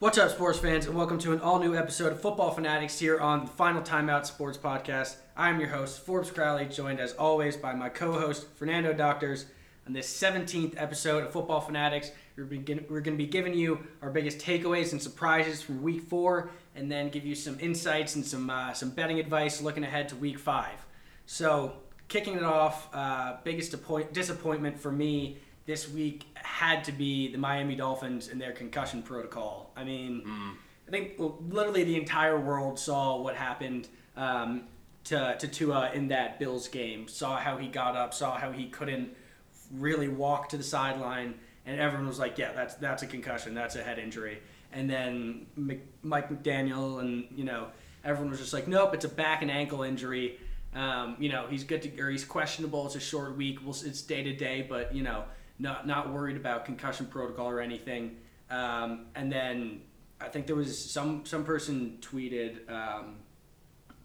What's up, sports fans, and welcome to an all new episode of Football Fanatics here on the Final Timeout Sports Podcast. I'm your host, Forbes Crowley, joined as always by my co host, Fernando Doctors. On this 17th episode of Football Fanatics, we're, we're going to be giving you our biggest takeaways and surprises from week four, and then give you some insights and some, uh, some betting advice looking ahead to week five. So, kicking it off, uh, biggest disappoint- disappointment for me this week had to be the Miami Dolphins and their concussion protocol. I mean, I think literally the entire world saw what happened um, to, to Tua in that Bills game, saw how he got up, saw how he couldn't really walk to the sideline, and everyone was like, yeah, that's, that's a concussion, that's a head injury. And then Mc, Mike McDaniel and, you know, everyone was just like, nope, it's a back and ankle injury. Um, you know, he's good to, or he's questionable. It's a short week. We'll, it's day to day, but you know, not not worried about concussion protocol or anything. Um, and then I think there was some some person tweeted um,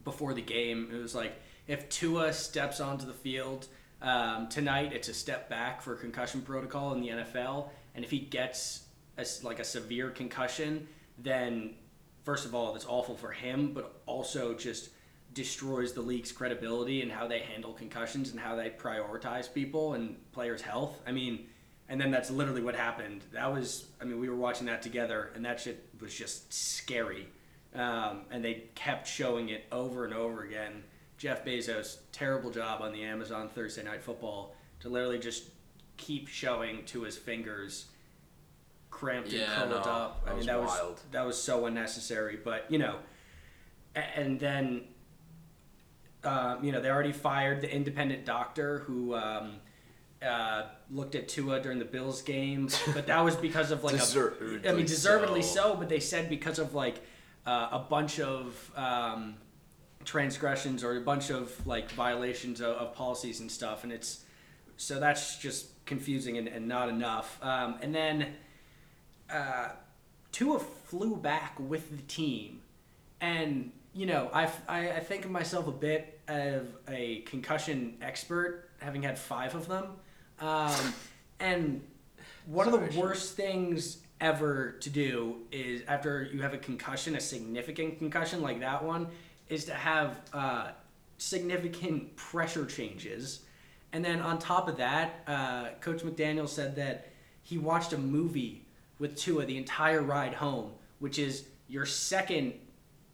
before the game. It was like if Tua steps onto the field um, tonight, it's a step back for concussion protocol in the NFL. And if he gets a, like a severe concussion, then first of all, it's awful for him, but also just destroys the league's credibility and how they handle concussions and how they prioritize people and players' health. I mean, and then that's literally what happened. That was, I mean, we were watching that together, and that shit was just scary. Um, and they kept showing it over and over again. Jeff Bezos, terrible job on the Amazon Thursday Night Football to literally just keep showing to his fingers cramped and curled no, up. I that mean, was that was wild. that was so unnecessary. But you know, and then um, you know they already fired the independent doctor who um, uh, looked at Tua during the Bills game, but that was because of like a, I mean deservedly so. so. But they said because of like uh, a bunch of um, transgressions or a bunch of like violations of, of policies and stuff, and it's so that's just confusing and, and not enough. Um, and then uh, Tua flew back with the team, and you know I, I, I think of myself a bit of a concussion expert, having had five of them, um, and one of the worst things ever to do is after you have a concussion, a significant concussion like that one, is to have uh, significant pressure changes. And then on top of that, uh, Coach McDaniel said that he watched a movie with Tua the entire ride home, which is your second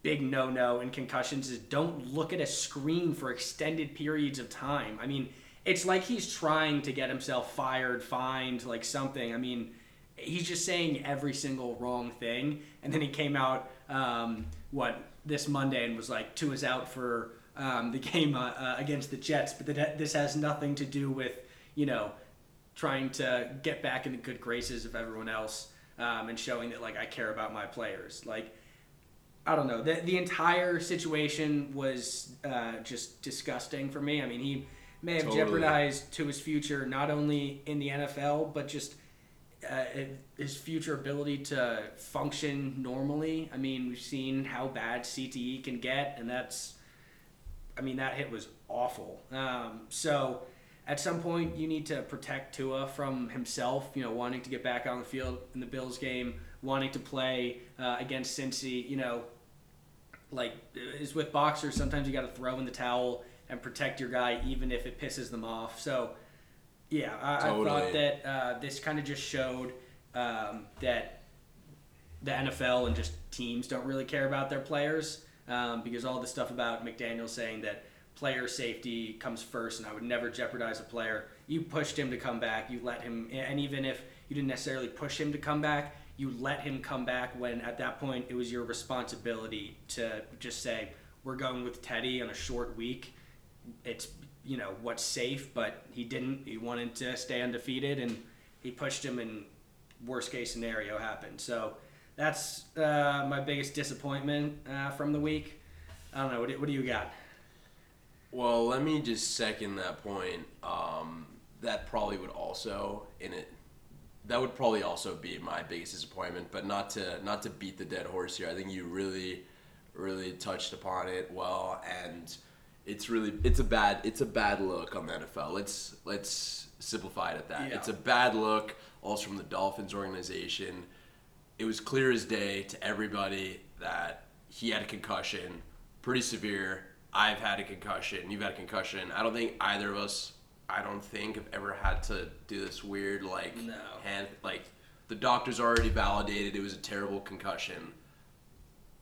big no-no in concussions is don't look at a screen for extended periods of time. I mean, it's like he's trying to get himself fired, fined, like something. I mean, he's just saying every single wrong thing, and then he came out um, what this Monday and was like, "Tua's out for um, the game uh, uh, against the Jets," but that this has nothing to do with you know trying to get back in the good graces of everyone else um, and showing that like I care about my players. Like I don't know. The, the entire situation was uh, just disgusting for me. I mean, he may have Totally. jeopardized to his future not only in the NFL but just uh, his future ability to function normally. I mean, we've seen how bad CTE can get, and that's, I mean, that hit was awful. Um, so at some point, you need to protect Tua from himself, you know, wanting to get back on the field in the Bills game, wanting to play uh, against Cincy, you know, like is with boxers, sometimes you got to throw in the towel and protect your guy, even if it pisses them off. So, yeah, I, I thought that uh, this kind of just showed um, that the NFL and just teams don't really care about their players um, because all the stuff about McDaniel saying that player safety comes first and I would never jeopardize a player. You pushed him to come back. You let him, and even if you didn't necessarily push him to come back, you let him come back when at that point it was your responsibility to just say, we're going with Teddy on a short week. It's, you know, what's safe, but he didn't. He wanted to stay undefeated and he pushed him and worst case scenario happened. So that's uh, my biggest disappointment uh, from the week. I don't know. What do, what do you got? Well, let me just second that point. Um, that probably would also in it. That would probably also be my biggest disappointment, but not to not to beat the dead horse here. I think you really, really touched upon it well, and it's really it's a bad it's a bad look on the NFL. Let's let's simplify it at that. Yeah. It's a bad look, also from the Dolphins organization. it was clear as day to everybody that he had a concussion, pretty severe. I've had a concussion. You've had a concussion. I don't think either of us. I don't think have ever had to do this weird like No. hand like the doctors already validated it was a terrible concussion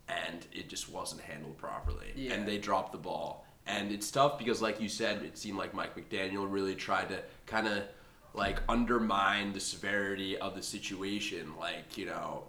and it just wasn't handled properly Yeah. and they dropped the ball and it's tough because like you said it seemed like mike mcdaniel really tried to kind of like undermine the severity of the situation like you know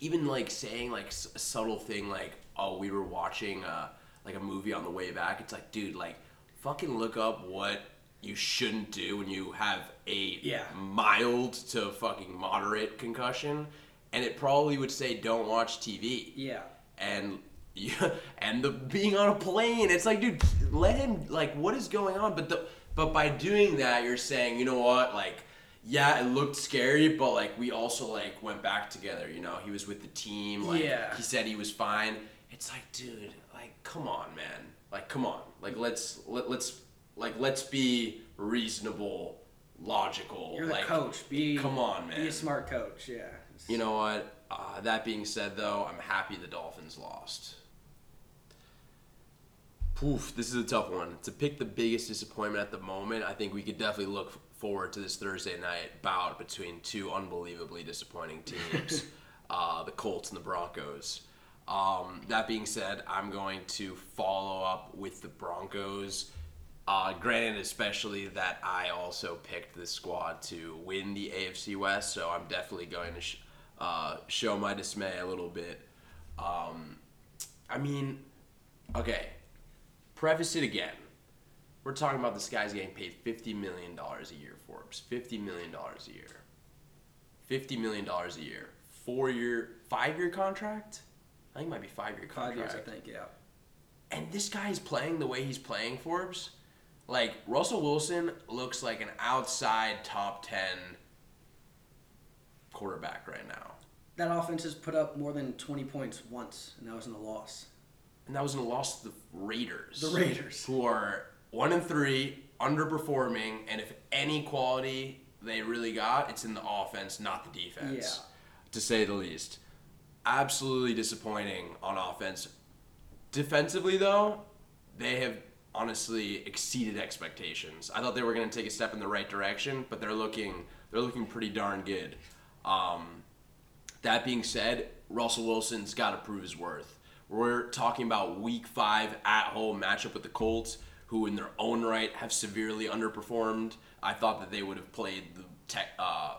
even like saying like a subtle thing like oh we were watching uh like a movie on the way back it's like dude like fucking look up what you shouldn't do when you have a Yeah. mild to fucking moderate concussion and it probably would say don't watch tv Yeah. and yeah, and the being on a plane it's like dude let him like what is going on but the but by doing that you're saying you know what like yeah it looked scary but like we also like went back together you know he was with the team like Yeah. he said he was fine it's like dude like come on man like come on like let's let, let's like let's be reasonable logical You're the like coach. Be come on, man. Be a smart coach. Yeah. you know what? Uh, that being said, though, I'm happy the Dolphins lost. Poof, this is a tough one. To pick the biggest disappointment at the moment, I think we could definitely look forward to this Thursday night bout between two unbelievably disappointing teams uh, the Colts and the Broncos. Um, that being said, I'm going to follow up with the Broncos. Uh, granted, especially that I also picked this squad to win the AFC West, so I'm definitely going to sh- uh, show my dismay a little bit. Um, I mean, okay, preface it again. We're talking about this guy's getting paid $50 million a year, Forbes. $50 million a year. $50 million a year. Four year, five year contract? I think it might be five year contract. Five years, I think. Yeah. And this guy is playing the way he's playing, Forbes. Like Russell Wilson looks like an outside top ten quarterback right now, That offense has put up more than 20 points once, and that was in a loss. And that was in a loss to the Raiders. The Raiders. who are one and three, underperforming, and if any quality they really got, it's in the offense, not the defense. Yeah. To say the least. Absolutely disappointing on offense. Defensively though, they have honestly exceeded expectations. I thought they were going to take a step in the right direction, but they're looking they're looking pretty darn good. Um, that being said, Russell Wilson's got to prove his worth. We're talking about Week Five at home matchup with the Colts, who in their own right have severely underperformed. I thought that they would have played the tech. Uh,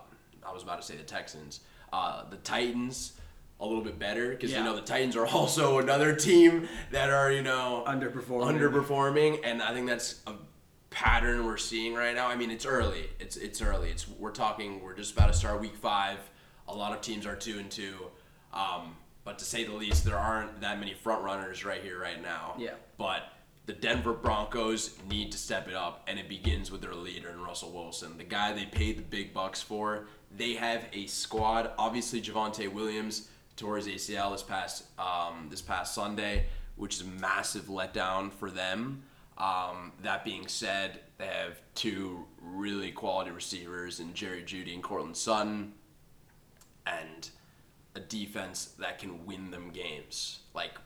I was about to say the Texans, uh, the Titans, a little bit better because Yeah. you know the Titans are also another team that are you know Underperforming. underperforming, and I think that's a pattern we're seeing right now. I mean, it's early. It's it's early. It's we're talking. We're just about to start week five. A lot of teams are two and two, um, but to say the least, there aren't that many front runners right here right now. Yeah. But the Denver Broncos need to step it up, and it begins with their leader in Russell Wilson, the guy they paid the big bucks for. They have a squad. Obviously, Javonte Williams tore his ACL this past um, this past Sunday, which is a massive letdown for them. Um, that being said, they have two really quality receivers in Jerry Jeudy and Courtland Sutton, and a defense that can win them games. Like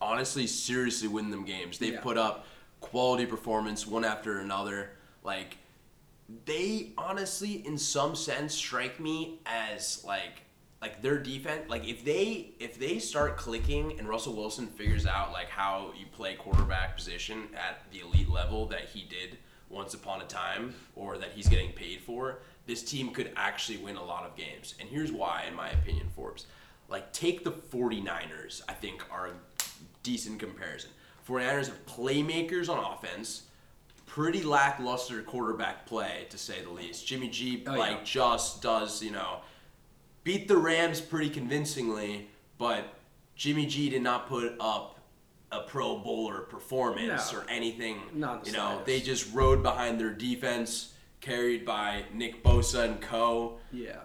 honestly, seriously win them games. They've Yeah. put up quality performance one after another. Like they honestly, in some sense, strike me as like like their defense. Like if they if they start clicking and Russell Wilson figures out like how you play quarterback position at the elite level that he did once upon a time or that he's getting paid for, this team could actually win a lot of games. And here's why, in my opinion. Like take the 49ers, I think are a decent comparison. 49ers have playmakers on offense pretty lackluster quarterback play to say the least. Jimmy G Oh, like yeah. just does, you know, beat the Rams pretty convincingly, but Jimmy G did not put up a pro bowler performance No. or anything. Not you know, slightest. they just rode behind their defense carried by Nick Bosa and co Yeah.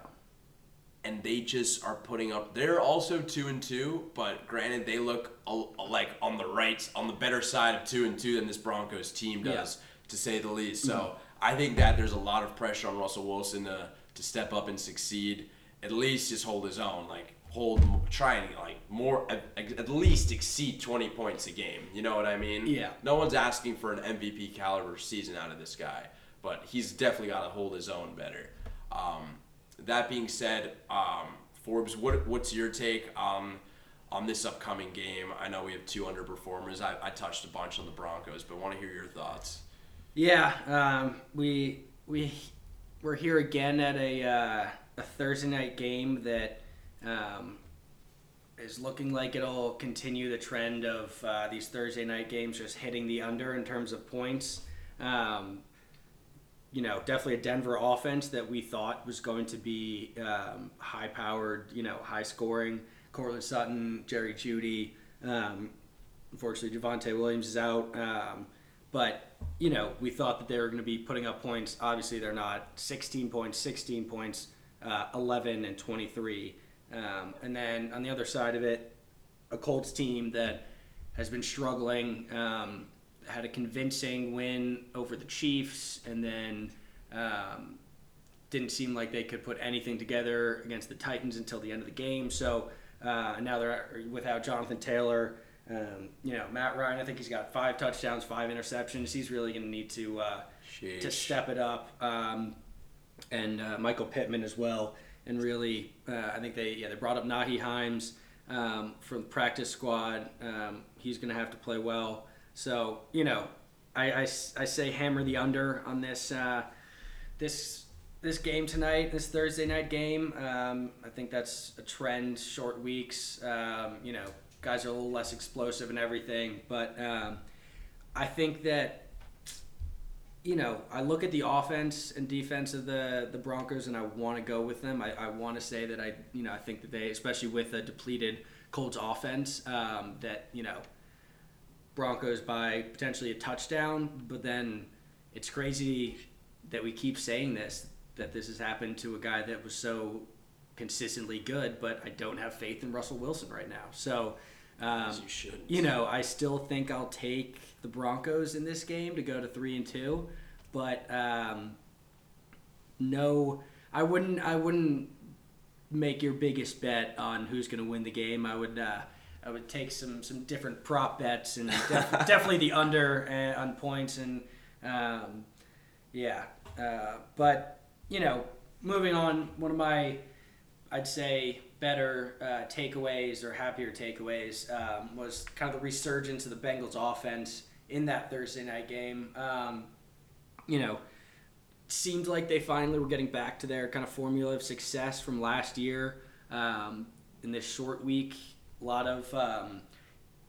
And they just are putting up. They're also two and two, but granted, they look a, like on the right, on the better side of two and two than this Broncos team does, to say the least. So I think that there's a lot of pressure on Russell Wilson to to step up and succeed. At least just hold his own. Like hold, try and like more at, at least exceed 20 points a game. You know what I mean? Yeah. No one's asking for an MVP caliber season out of this guy, but he's definitely got to hold his own better. Um, that being said, um, Forbes, what what's your take um, on this upcoming game? I know we have two underperformers. I, I touched a bunch on the Broncos, but want to hear your thoughts. Yeah, um, we we we're here again at a uh, a Thursday night game that um, is looking like it'll continue the trend of uh, these Thursday night games just hitting the under in terms of points. Um, you know, definitely a Denver offense that we thought was going to be um, high powered, you know, high scoring. Courtland Sutton, Jerry Jeudy. Um, unfortunately, Javonte Williams is out. Um, but, you know, we thought that they were going to be putting up points. Obviously, they're not. 16 points, 16 points, uh, 11 and 23. Um, and then on the other side of it, a Colts team that has been struggling, um, had a convincing win over the Chiefs, and then um, didn't seem like they could put anything together against the Titans until the end of the game. So uh, now they're without Jonathan Taylor. Um, you know, Matt Ryan, I think he's got five touchdowns, five interceptions. He's really going to need to uh, to step it up. Um, and uh, Michael Pittman as well and really, uh, I think they yeah they brought up Nyheim Hines um, from the practice squad. Um, he's going to have to play well. So you know, I, I, I say hammer the under on this uh, this this game tonight, this Thursday night game. Um, I think that's a trend. Short weeks, um, you know, guys are a little less explosive and everything, but um, I think that you know, I look at the offense and defense of the the Broncos, and I want to go with them. I, I want to say that I, you know, I think that they, especially with a depleted Colts offense, um, that you know, Broncos by potentially a touchdown. But then it's crazy that we keep saying this that this has happened to a guy that was so consistently good, but I don't have faith in Russell Wilson right now. So. Um, you, you know, I still think I'll take the Broncos in this game to go to three and two, but um, no, I wouldn't. I wouldn't make your biggest bet on who's going to win the game. I would. Uh, I would take some some different prop bets and def- definitely the under uh, on points and um, yeah. Uh, but you know, moving on, one of my I'd say better uh, takeaways or happier takeaways um, was kind of the resurgence of the Bengals offense in that Thursday night game. Um, you know, seemed like they finally were getting back to their kind of formula of success from last year um, in this short week. A lot of um,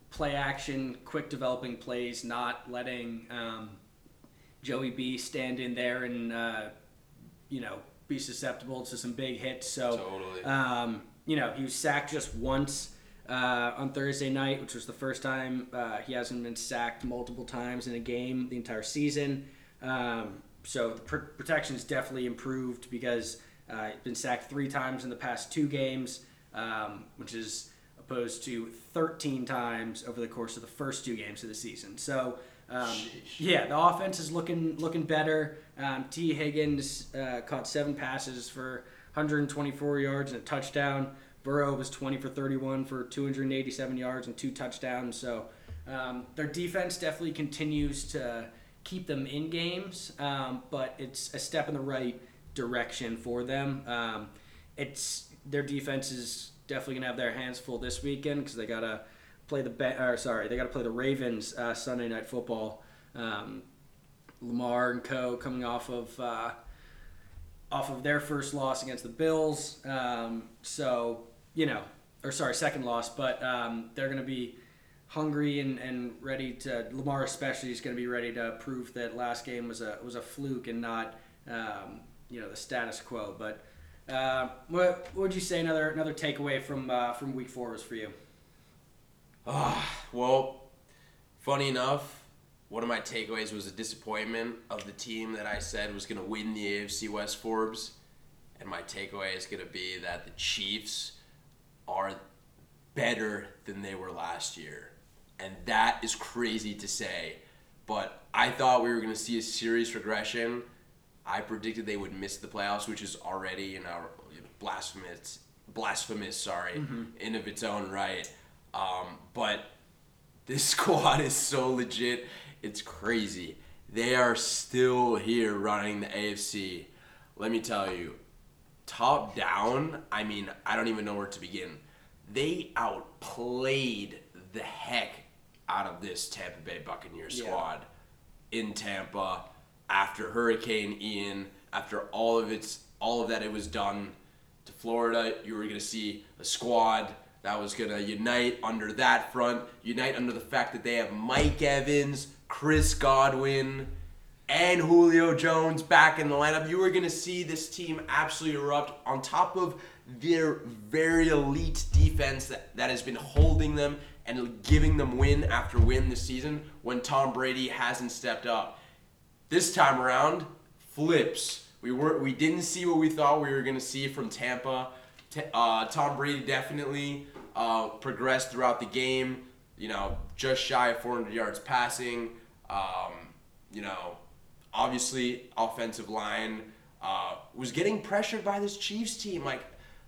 play action, quick developing plays, not letting um, Joey B stand in there and, uh, you know, be susceptible to some big hits. So, totally. Um, you know, he was sacked just once uh, on Thursday night, which was the first time uh, he hasn't been sacked multiple times in a game the entire season. Um, so the pr- protection's definitely improved because uh, he's been sacked three times in the past two games, um, which is opposed to 13 times over the course of the first two games of the season. So. Um, yeah, the offense is looking looking better. Um, Tee Higgins uh, caught seven passes for 124 yards and a touchdown. Burrow was 20 for 31 for 287 yards and two touchdowns. So um, their defense definitely continues to keep them in games, um, but it's a step in the right direction for them. Um, it's their defense is definitely gonna have their hands full this weekend because they gotta play the or sorry they gotta play the Ravens uh, Sunday night football. Um, Lamar and Co. coming off of uh, off of their first loss against the Bills. Um, so you know, or sorry, second loss, but um, they're to be hungry and, and ready to. Lamar especially is going to be ready to prove that last game was a was a fluke and not um, you know the status quo. But uh, what, what would you say another another takeaway from uh, from week four was for you? Ah, well, funny enough, one of my takeaways was a disappointment of the team that I said was going to win the AFC West Forbes. And my takeaway is going to be that the Chiefs are better than they were last year. And that is crazy to say. But I thought we were going to see a serious regression. I predicted they would miss the playoffs, which is already, you know, blasphemous blasphemous, sorry, in of its own right. Um, but this squad is so legit, it's crazy. They are still here running the AFC. Let me tell you, top down, I mean, I don't even know where to begin. They outplayed the heck out of this Tampa Bay Buccaneer Yeah. squad in Tampa after Hurricane Ian, after all of its all of that it was done to Florida, you were gonna see a squad that was gonna unite under that front, unite under the fact that they have Mike Evans, Chris Godwin, and Julio Jones back in the lineup. You were gonna see this team absolutely erupt on top of their very elite defense that, that has been holding them and giving them win after win this season when Tom Brady hasn't stepped up. This time around, flips. We were we didn't see what we thought we were gonna see from Tampa. Ta- Uh, Tom Brady definitely uh, progressed throughout the game. You know, just shy of 400 yards passing. Um, you know, obviously offensive line uh, was getting pressured by this Chiefs team. Like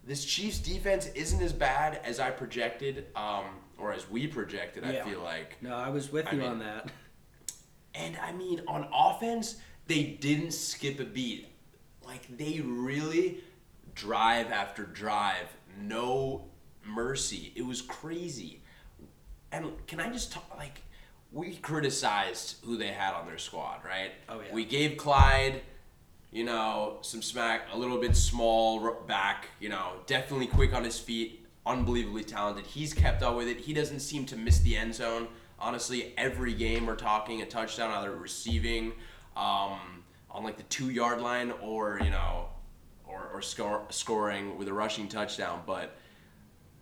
this Chiefs defense isn't as bad as I projected, um, or as we projected. I feel like. No, I was with I you mean- on that. And I mean, on offense, they didn't skip a beat. Like they really drive after drive, no mercy. It was crazy. And can I just talk like we criticized who they had on their squad, right? Oh, yeah. We gave Clyde, you know, some smack, a little bit small back, you know, definitely quick on his feet, unbelievably talented. He's kept up with it. He doesn't seem to miss the end zone. Honestly, every game we're talking a touchdown, either receiving um, on like the two yard line or you know, or or score, scoring with a rushing touchdown. But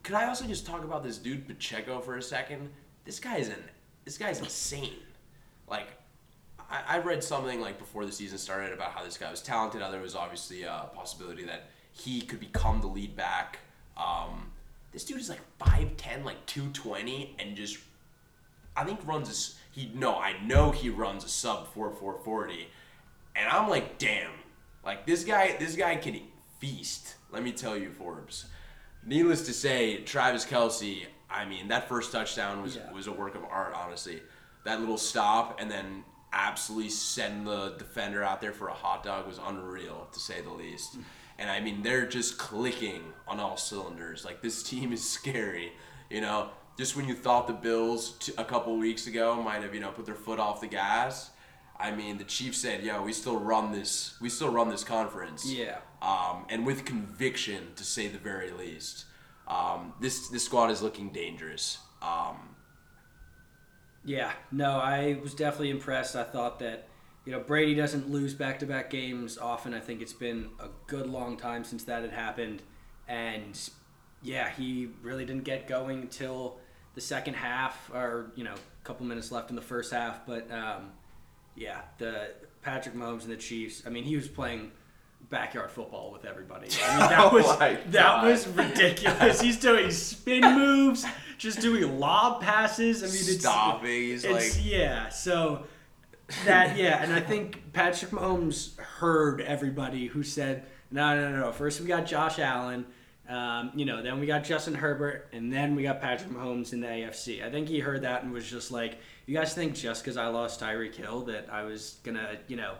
could I also just talk about this dude Pacheco for a second? This guy is an this guy's insane. Like I, I read something like before the season started about how this guy was talented. How there was obviously a possibility that he could become the lead back. Um, this dude is like 5'10", like 220, and just I think runs a he no I know he runs a sub four four forty, and I'm like damn, like this guy this guy can feast. Let me tell you, Forbes. Needless to say, Travis Kelce. I mean, that first touchdown was Yeah. was a work of art. Honestly, that little stop and then absolutely send the defender out there for a hot dog was unreal to say the least. Mm. And I mean, they're just clicking on all cylinders. Like this team is scary. You know, just when you thought the Bills t- a couple weeks ago might have you know put their foot off the gas. I mean, the Chiefs said, "Yo, we still run this. We still run this conference." Yeah. um, and with conviction, to say the very least. Um, this this squad is looking dangerous. Um, Yeah, no, I was definitely impressed. I thought that, you know, Brady doesn't lose back to back games often. I think it's been a good long time since that had happened. And yeah, he really didn't get going until the second half, or, you know, a couple minutes left in the first half. But um, yeah, the Patrick Mahomes and the Chiefs, I mean, he was playing backyard football with everybody. I mean, that Oh was my that God. was ridiculous. He's doing spin moves, just doing lob passes. I mean, it's stopping, he's it's like, yeah. So that yeah, and I think Patrick Mahomes heard everybody who said no, no, no, no. First we got Josh Allen, um, you know, then we got Justin Herbert, and then we got Patrick Mahomes in the AFC. I think he heard that and was just like, you guys think just because I lost Tyreek Hill that I was gonna, you know,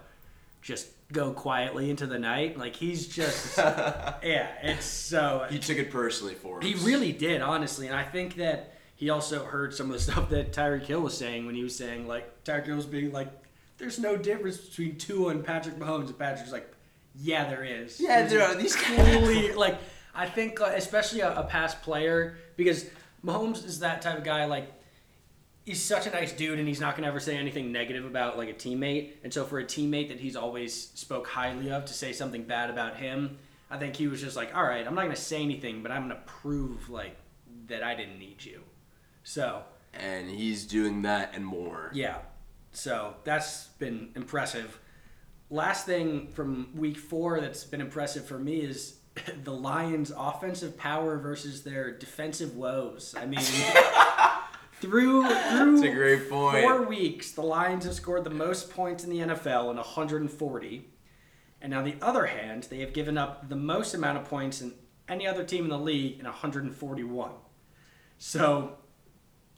just go quietly into the night? Like he's just yeah, it's so he took it personally for us. he really did, honestly, and I think that he also heard some of the stuff that Tyreek Hill was saying when he was saying like Tyreek Hill was being like, "There's no difference between Tua and Patrick Mahomes," and Patrick's like, "Yeah, there is." Yeah, there are. These clearly like I think uh, especially a, a past player because Mahomes is that type of guy like. He's such a nice dude, and he's not gonna ever say anything negative about like a teammate. And so, for a teammate that he's always spoke highly of to say something bad about him, I think he was just like, "All right, I'm not gonna say anything, but I'm gonna prove like that I didn't need you." So and he's doing that and more. yeah, so that's been impressive. Last thing from week four that's been impressive for me is the Lions' offensive power versus their defensive woes. I mean, through through That's a great point. four weeks, the Lions have scored the most points in the NFL in 140. And on the other hand, they have given up the most amount of points in any other team in the league in 141. So,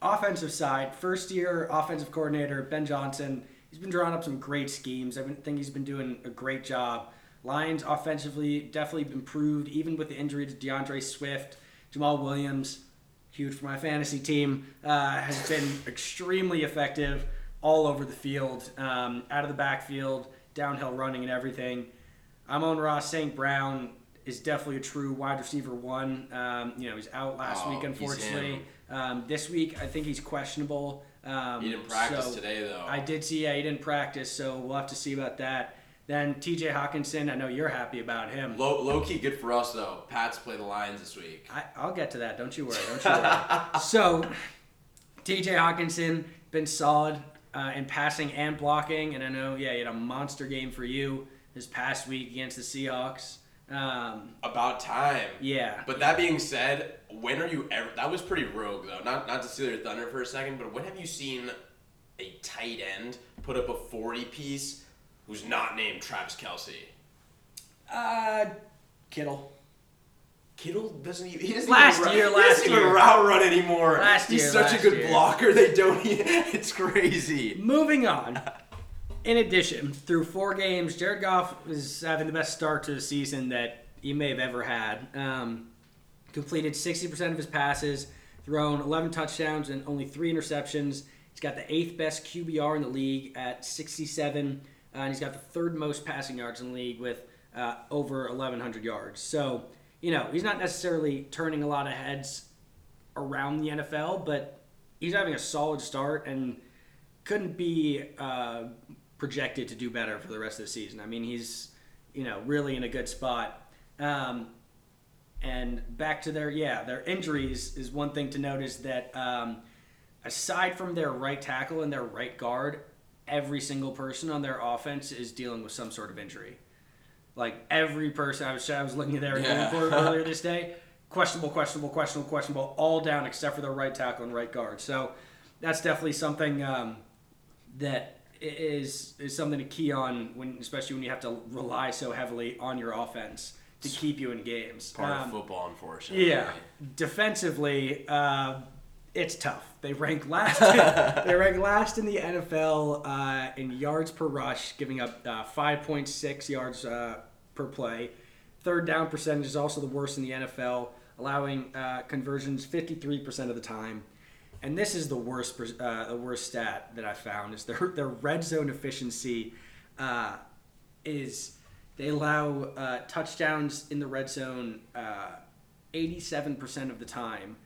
offensive side, first year offensive coordinator Ben Johnson, he's been drawing up some great schemes. I think he's been doing a great job. Lions offensively definitely improved, even with the injury to DeAndre Swift, Jamaal Williams, huge for my fantasy team, uh, has been extremely effective all over the field, um, out of the backfield, downhill running, and everything. Amon-Ra St. Brown is definitely a true wide receiver one. Um, you know, he's out last Oh, week, unfortunately. Um, this week, I think he's questionable. Um, He didn't practice so today though. I did see, yeah, he didn't practice, so we'll have to see about that. Then TJ Hockenson, I know you're happy about him. Low, low key good for us though. Pats play the Lions this week. I, I'll get to that. Don't you worry. Don't you worry. so, TJ Hockenson been solid uh, in passing and blocking, and I know, yeah, he had a monster game for you this past week against the Seahawks. Um, About time. yeah, But that being said, when are you ever? That was pretty rogue though. Not not to steal your thunder for a second, but when have you seen a tight end put up a forty piece who's not named Travis Kelce? uh, Kittle. Kittle doesn't even. He doesn't Last even, year, he last doesn't even year. route run anymore. Last He's year, such last a good year. blocker. They don't. e- It's crazy. Moving on. In addition, through four games, Jared Goff is having the best start to the season that he may have ever had. Um, completed 60% of his passes, thrown 11 touchdowns and only three interceptions. He's got the eighth best QBR in the league at 67, uh, and he's got the third most passing yards in the league with uh, over 1,100 yards. So, you know, he's not necessarily turning a lot of heads around the NFL, but he's having a solid start and couldn't be uh, projected to do better for the rest of the season. I mean, he's you know really in a good spot. Um, and back to their yeah their injuries is one thing to notice that um, aside from their right tackle and their right guard, every single person on their offense is dealing with some sort of injury. Like every person, I was I was looking at their Yeah. report earlier this day. Questionable, questionable, questionable, questionable, all down except for their right tackle and right guard. So that's definitely something um, that is is something to key on when, especially when you have to rely so heavily on your offense to keep you in games. Part Um, of football, unfortunately. yeah, defensively, uh, it's tough. They rank last. they rank last in the NFL uh, in yards per rush, giving up uh, 5.6 yards uh, per play. Third down percentage is also the worst in the NFL, allowing uh, conversions 53% of the time. And this is the worst, uh, the worst stat that I found is their their red zone efficiency uh, is they allow uh, touchdowns in the red zone uh, 87% of the time.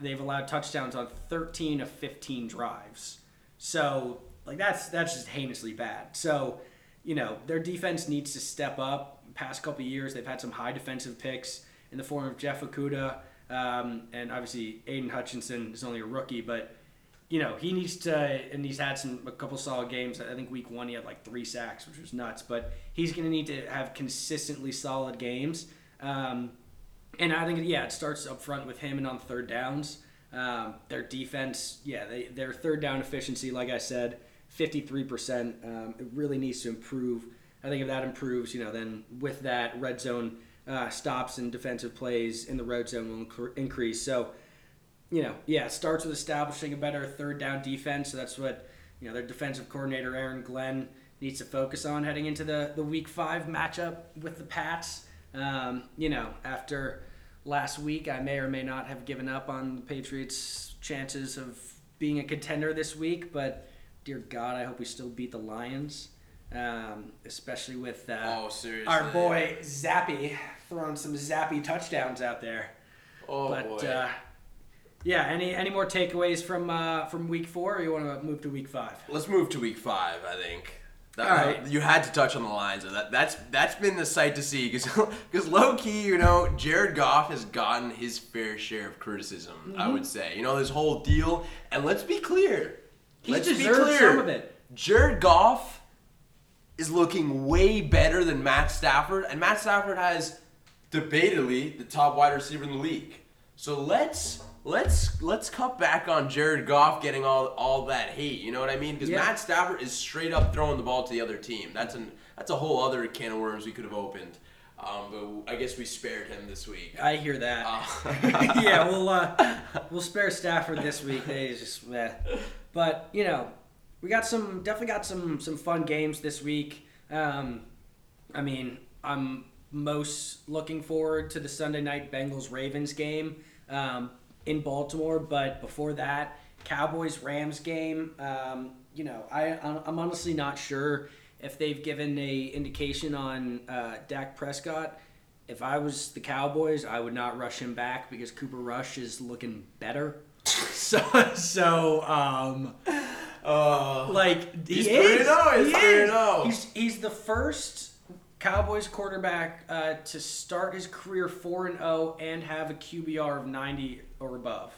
They've allowed touchdowns on 13 of 15 drives. So, like that's that's just heinously bad. So, you know, their defense needs to step up. Past couple years, they've had some high defensive picks in the form of Jeff Okudah, um, and obviously Aidan Hutchinson is only a rookie, but you know he needs to, and he's had some a couple solid games. I think week one he had like three sacks, which was nuts. But he's going to need to have consistently solid games. Um, and I think yeah, it starts up front with him and on third downs. Um, their defense, yeah, they, their third down efficiency, like I said, fifty three percent. Um, It really needs to improve. I think if that improves, you know, then with that red zone uh, stops and defensive plays in the red zone will incre- increase. So, you know, yeah, it starts with establishing a better third down defense. So that's what you know their defensive coordinator Aaron Glenn needs to focus on heading into the the week five matchup with the Pats. Um, you know, after last week, I may or may not have given up on the Patriots' chances of being a contender this week, but dear God, I hope we still beat the Lions, um, especially with uh, Oh, our boy Zappe throwing some Zappy touchdowns out there. Oh but boy. uh, yeah, any any more takeaways from uh, from week four, or you want to move to week five? Let's move to week five. I think. All right. You had to touch on the lines of that. That's that's been the sight to see because low key, you know, Jared Goff has gotten his fair share of criticism. Mm-hmm. I would say, you know, this whole deal. And let's be clear. He let's be clear. some of it. Jared Goff is looking way better than Matt Stafford, and Matt Stafford has debatably the top wide receiver in the league. So let's let's let's cut back on Jared Goff getting all all that hate. You know what I mean? Because Yeah. Matt Stafford is straight up throwing the ball to the other team. That's an that's a whole other can of worms we could have opened. Um, but I guess we spared him this week. I hear that. Uh, yeah, we'll uh, we'll spare Stafford this week. They just, meh. but you know, we got some definitely got some some fun games this week. Um, I mean, I'm most looking forward to the Sunday night Bengals Ravens game um, in Baltimore. But before that, Cowboys Rams game. Um, you know, I I'm honestly not sure if they've given a indication on uh, Dak Prescott. If I was the Cowboys, I would not rush him back because Cooper Rush is looking better. so so um, uh, like he He's is. 3-0, he's He is. 3-0. He's he's the first Cowboys quarterback uh, to start his career four and zero and have a QBR of ninety or above.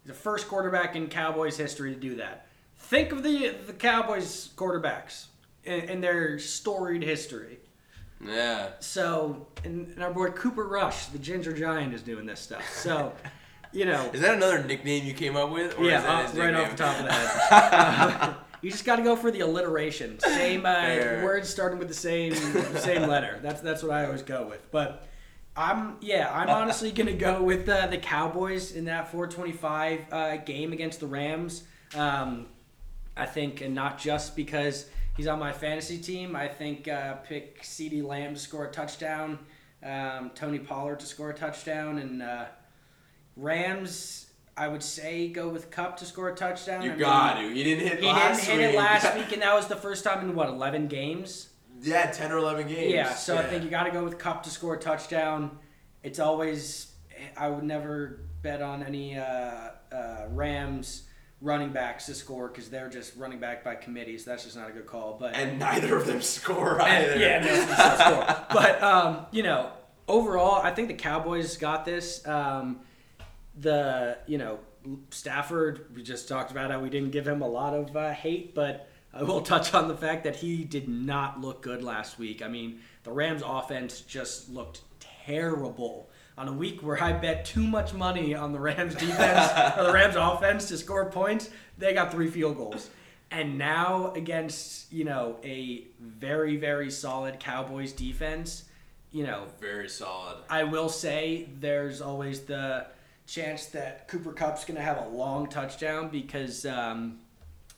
He's the first quarterback in Cowboys history to do that. Think of the the Cowboys quarterbacks in, their storied history. yeah. So, and, and our boy Cooper Rush, the Ginger Giant, is doing this stuff. So, you know, Is that another nickname you came up with? Or yeah, is that uh, right off the top of the head. Uh, you just got to go for the alliteration. Same uh, words starting with the same same letter. That's that's what I always go with. But I'm yeah, I'm honestly gonna go with uh, the Cowboys in that 425 uh, game against the Rams. Um, I think, and not just because he's on my fantasy team. I think uh, pick CeeDee Lamb to score a touchdown, um, Tony Pollard to score a touchdown, and uh, Rams. I would say go with Kupp to score a touchdown. You I got mean, to. You didn't hit He last didn't hit week. it last week, and that was the first time in what eleven games. Yeah, 10 or 11 games. Yeah, so I think you got to go with Kupp to score a touchdown. It's always I would never bet on any uh, uh, Rams running backs to score because they're just running back by committees. That's just not a good call. But And neither of them score and- yeah, no, score. But um, you know, overall, I think the Cowboys got this. Um, the you know Stafford, we just talked about how we didn't give him a lot of uh, hate, but I will touch on the fact that he did not look good last week. I mean, the Rams' offense just looked terrible. On a week where I bet too much money on the Rams defense or the Rams offense to score points, they got three field goals. And now against, you know, a very, very solid Cowboys defense, you know, Very solid. I will say there's always the chance that Cooper Kupp's going to have a long touchdown because um,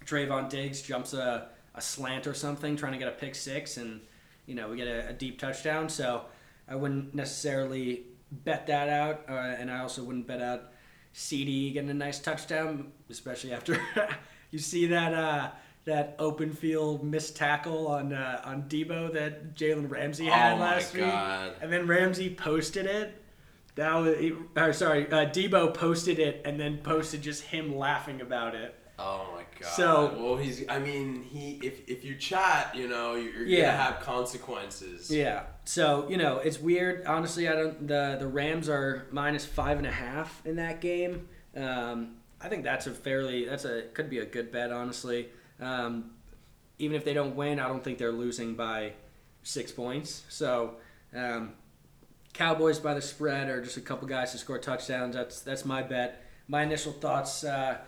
Trevon Diggs jumps a, a slant or something trying to get a pick six, and you know we get a, a deep touchdown. So I wouldn't necessarily bet that out, uh, and I also wouldn't bet out CeeDee getting a nice touchdown, especially after you see that. Uh, that open field missed tackle on uh, on Deebo that Jalen Ramsey had Oh last week. And then Ramsey posted it. That was, or sorry, uh, Deebo posted it and then posted just him laughing about it. Oh my god. So- well, he's. I mean, he. If if you chat, you know, you're, you're Yeah. gonna have consequences. Yeah. So you know, it's weird. Honestly, I don't. The the Rams are minus five and a half in that game. Um, I think that's a fairly. That's a could be a good bet. Honestly, um, even if they don't win, I don't think they're losing by six points. So. Um, Cowboys by the spread, or just a couple guys to score touchdowns. That's that's my bet. My initial thoughts. Uh,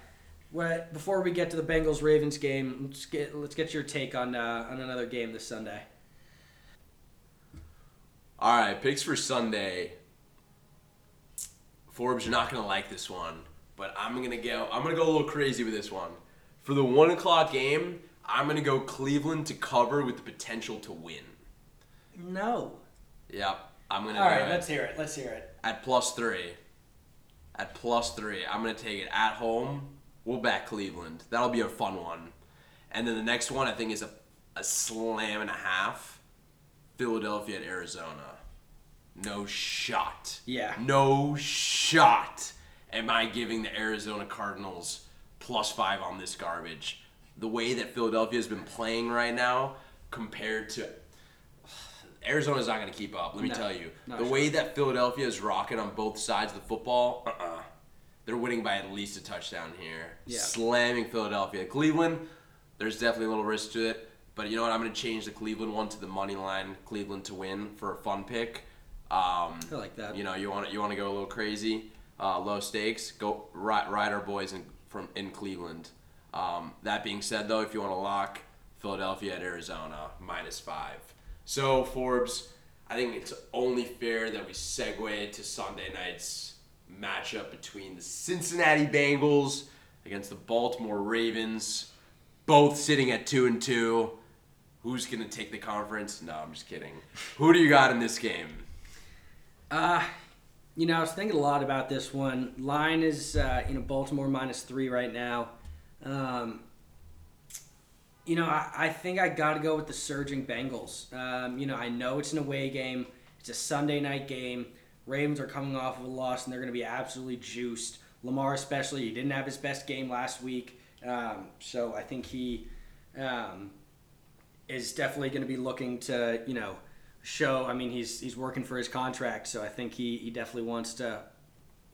what, before we get to the Bengals Ravens game, let's get let's get your take on uh, on another game this Sunday. All right, picks for Sunday. Forbes, you're not gonna like this one, but I'm gonna go. I'm gonna go a little crazy with this one. For the one o'clock game, I'm gonna go Cleveland to cover with the potential to win. No. Yep, I'm gonna. All right, let's hear it. Let's hear it. at plus three. At plus three, I'm gonna take it at home. We'll back Cleveland. That'll be a fun one. And then the next one I think is a, a slam and a half. Philadelphia at Arizona. No shot. Yeah. No shot. Am I giving the Arizona Cardinals plus five on this garbage? The way that Philadelphia has been playing right now compared to Arizona's not going to keep up. Let me No, tell you, the sure. way that Philadelphia is rocking on both sides of the football, uh-uh. They're winning by at least a touchdown here. Yeah. Slamming Philadelphia. Cleveland, there's definitely a little risk to it. But you know what? I'm going to change the Cleveland one to the money line, Cleveland to win for a fun pick. Um, I like that. you know, you want to you want to go a little crazy, uh, low stakes. Go ride, ride our boys in from in Cleveland. Um, that being said, though, if you want to lock Philadelphia at Arizona minus five, so Forbes, I think it's only fair that we segue to Sunday night's matchup between the Cincinnati Bengals against the Baltimore Ravens, both sitting at two and two. Who's gonna take the conference? No, I'm just kidding. Who do you got in this game? Uh, you know, I was thinking a lot about this one. Line is, uh, you know, Baltimore minus three right now. Um, you know, I, I think I got to go with the surging Bengals. Um, you know, I know it's an away game, it's a Sunday night game. Ravens are coming off of a loss, and they're going to be absolutely juiced. Lamar, especially, he didn't have his best game last week. Um, so I think he um, is definitely going to be looking to, you know, show. I mean, he's he's working for his contract, so I think he, he definitely wants to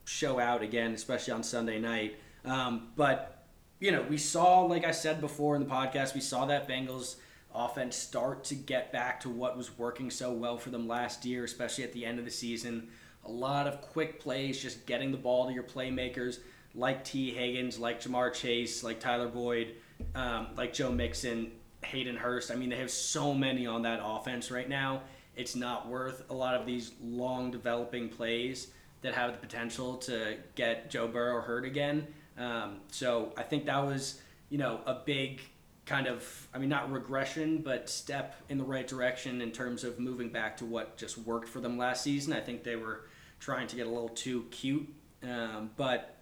show out again, especially on Sunday night. Um, but you know, we saw, like I said before in the podcast, we saw that Bengals offense start to get back to what was working so well for them last year, especially at the end of the season. A lot of quick plays, just getting the ball to your playmakers like Tee Higgins, like Ja'Marr Chase, like Tyler Boyd, um, like Joe Mixon, Hayden Hurst. I mean, they have so many on that offense right now. It's not worth a lot of these long developing plays that have the potential to get Joe Burrow hurt again. Um, so I think that was, you know, a big kind of, I mean, not regression, but step in the right direction in terms of moving back to what just worked for them last season. I think they were trying to get a little too cute. Um, but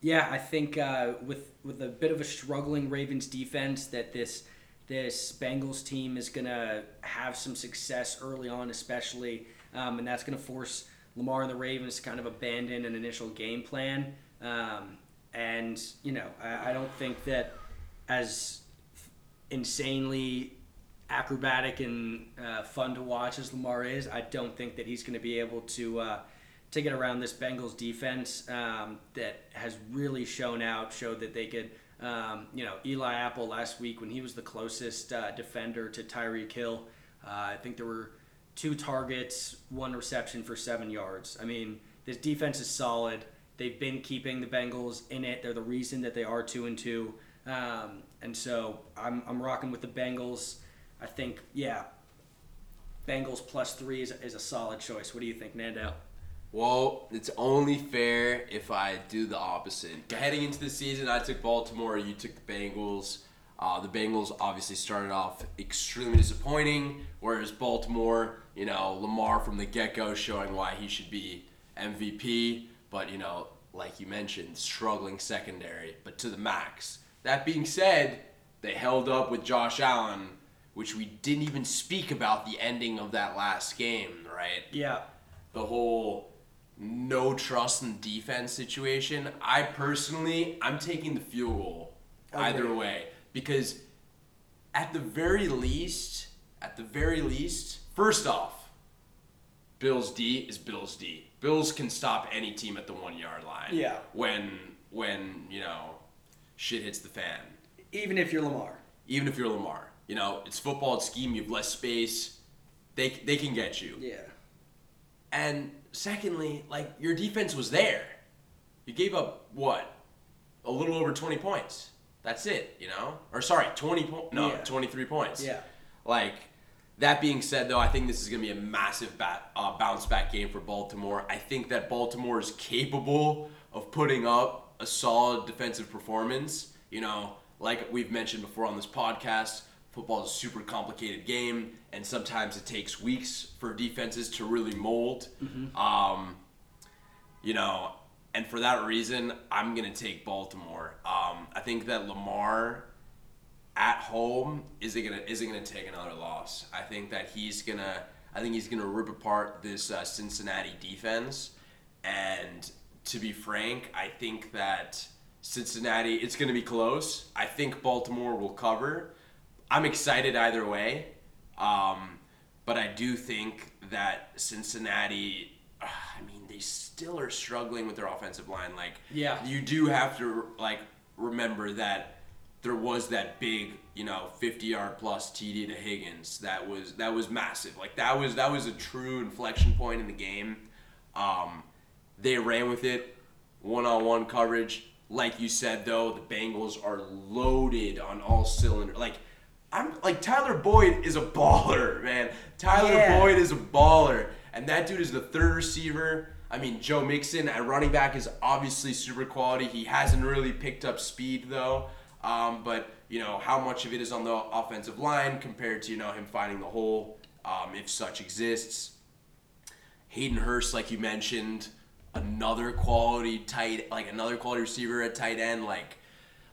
yeah, I think uh, with with a bit of a struggling Ravens defense, that this this Bengals team is gonna have some success early on, especially, um, and that's gonna force Lamar and the Ravens to kind of abandon an initial game plan. Um, and you know, I, I don't think that as insanely acrobatic and uh, fun to watch as Lamar is, I don't think that he's going to be able to uh, to get around this Bengals defense um, that has really shown out, showed that they could. Um, you know, Eli Apple last week when he was the closest uh, defender to Tyreek Hill, uh, I think there were two targets, one reception for seven yards. I mean, this defense is solid. They've been keeping the Bengals in it. They're the reason that they are two and two. Um, and so I'm, I'm rocking with the Bengals. I think, yeah, Bengals plus three is, is a solid choice. What do you think, Nando? Well, it's only fair if I do the opposite. Heading into the season, I took Baltimore, you took the Bengals. Uh, the Bengals obviously started off extremely disappointing, whereas Baltimore, you know, Lamar from the get go showing why he should be MVP, but, you know, like you mentioned, struggling secondary, but to the max. That being said, they held up with Josh Allen, which we didn't even speak about the ending of that last game, right? Yeah. The whole no trust in defense situation. I personally, I'm taking the field goal either way because at the very least, at the very least, first off, Bills D is Bills D. Bills can stop any team at the one yard line. Yeah. When when you know shit hits the fan. Even if you're Lamar. Even if you're Lamar, you know it's football. It's scheme. You have less space. They they can get you. Yeah. And secondly, like your defense was there. You gave up what? A little over 20 points. That's it, you know? Or sorry, 20 points. No, Yeah. 23 points. Yeah. Like that being said though, I think this is going to be a massive bat, uh, bounce back game for Baltimore. I think that Baltimore is capable of putting up a solid defensive performance, you know, like we've mentioned before on this podcast, football is a super complicated game, and sometimes it takes weeks for defenses to really mold. Um, you know, and for that reason, I'm gonna take Baltimore. Um, I think that Lamar at home isn't gonna isn't gonna take another loss. I think that he's gonna I think he's gonna rip apart this uh, Cincinnati defense. And to be frank, I think that Cincinnati it's gonna be close. I think Baltimore will cover. I'm excited either way, um, but I do think that Cincinnati. uh, I mean, they still are struggling with their offensive line. Like, Yeah. you do have to like remember that there was that big, you know, 50 yard plus TD to Higgins. That was that was massive. Like that was that was a true inflection point in the game. Um, they ran with it, one on one coverage. Like you said though, the Bengals are loaded on all cylinders. Like I'm like Tyler Boyd is a baller, man. Tyler Yeah. Boyd is a baller, and that dude is the third receiver. I mean, Joe Mixon at running back is obviously super quality. He hasn't really picked up speed though. Um, but you know how much of it is on the offensive line compared to you know him finding the hole, um, if such exists. Hayden Hurst, like you mentioned, another quality tight, like another quality receiver at tight end. Like,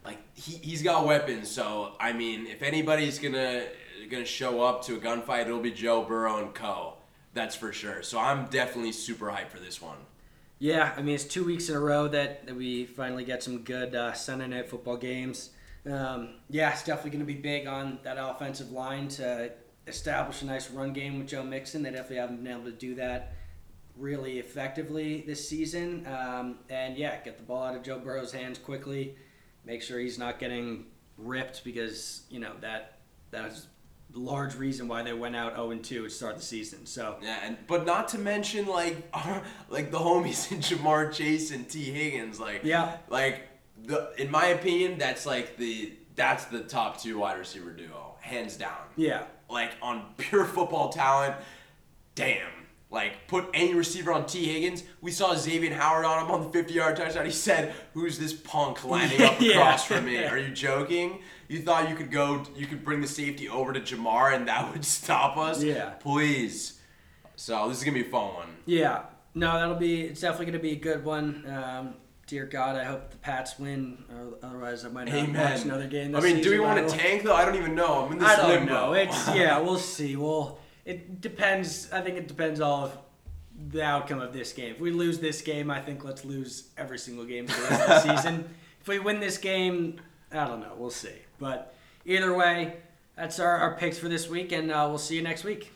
like he he's got weapons. So I mean, if anybody's gonna gonna show up to a gunfight, it'll be Joe Burrow and Co. That's for sure. So I'm definitely super hyped for this one. Yeah, I mean it's two weeks in a row that, that we finally get some good uh, Sunday night football games. Um, yeah, it's definitely going to be big on that offensive line to establish a nice run game with Joe Mixon. They definitely haven't been able to do that really effectively this season. Um, and yeah, get the ball out of Joe Burrow's hands quickly. Make sure he's not getting ripped because you know that that's a large reason why they went out 0 2 to start of the season. So Yeah, and but not to mention like like the homies in Ja'Marr Chase and Tee Higgins. Like Yeah. like the in my opinion, that's like the that's the top two wide receiver duo, hands down. yeah, Like on pure football talent, damn. Like put any receiver on Tee Higgins. We saw Xavier Howard on him on the 50 yard touchdown. He said, "Who's this punk lining up Yeah. across from me?" Are you joking? You thought you could go, you could bring the safety over to Ja'Marr and that would stop us? Yeah. Please. So this is gonna be a fun one. Yeah, no, that'll be. It's definitely going to be a good one. Um, dear God, I hope the Pats win. Or otherwise, I might not watch Amen. another game. I mean, do we want to tank though? I don't even know. I'm in this I don't limbo. know. It's yeah, we'll see. Well, it depends. I think it depends all of the outcome of this game. If we lose this game, I think let's lose every single game for the rest of the season. If we win this game, I don't know. We'll see. But either way, that's our, our picks for this week, and uh, we'll see you next week.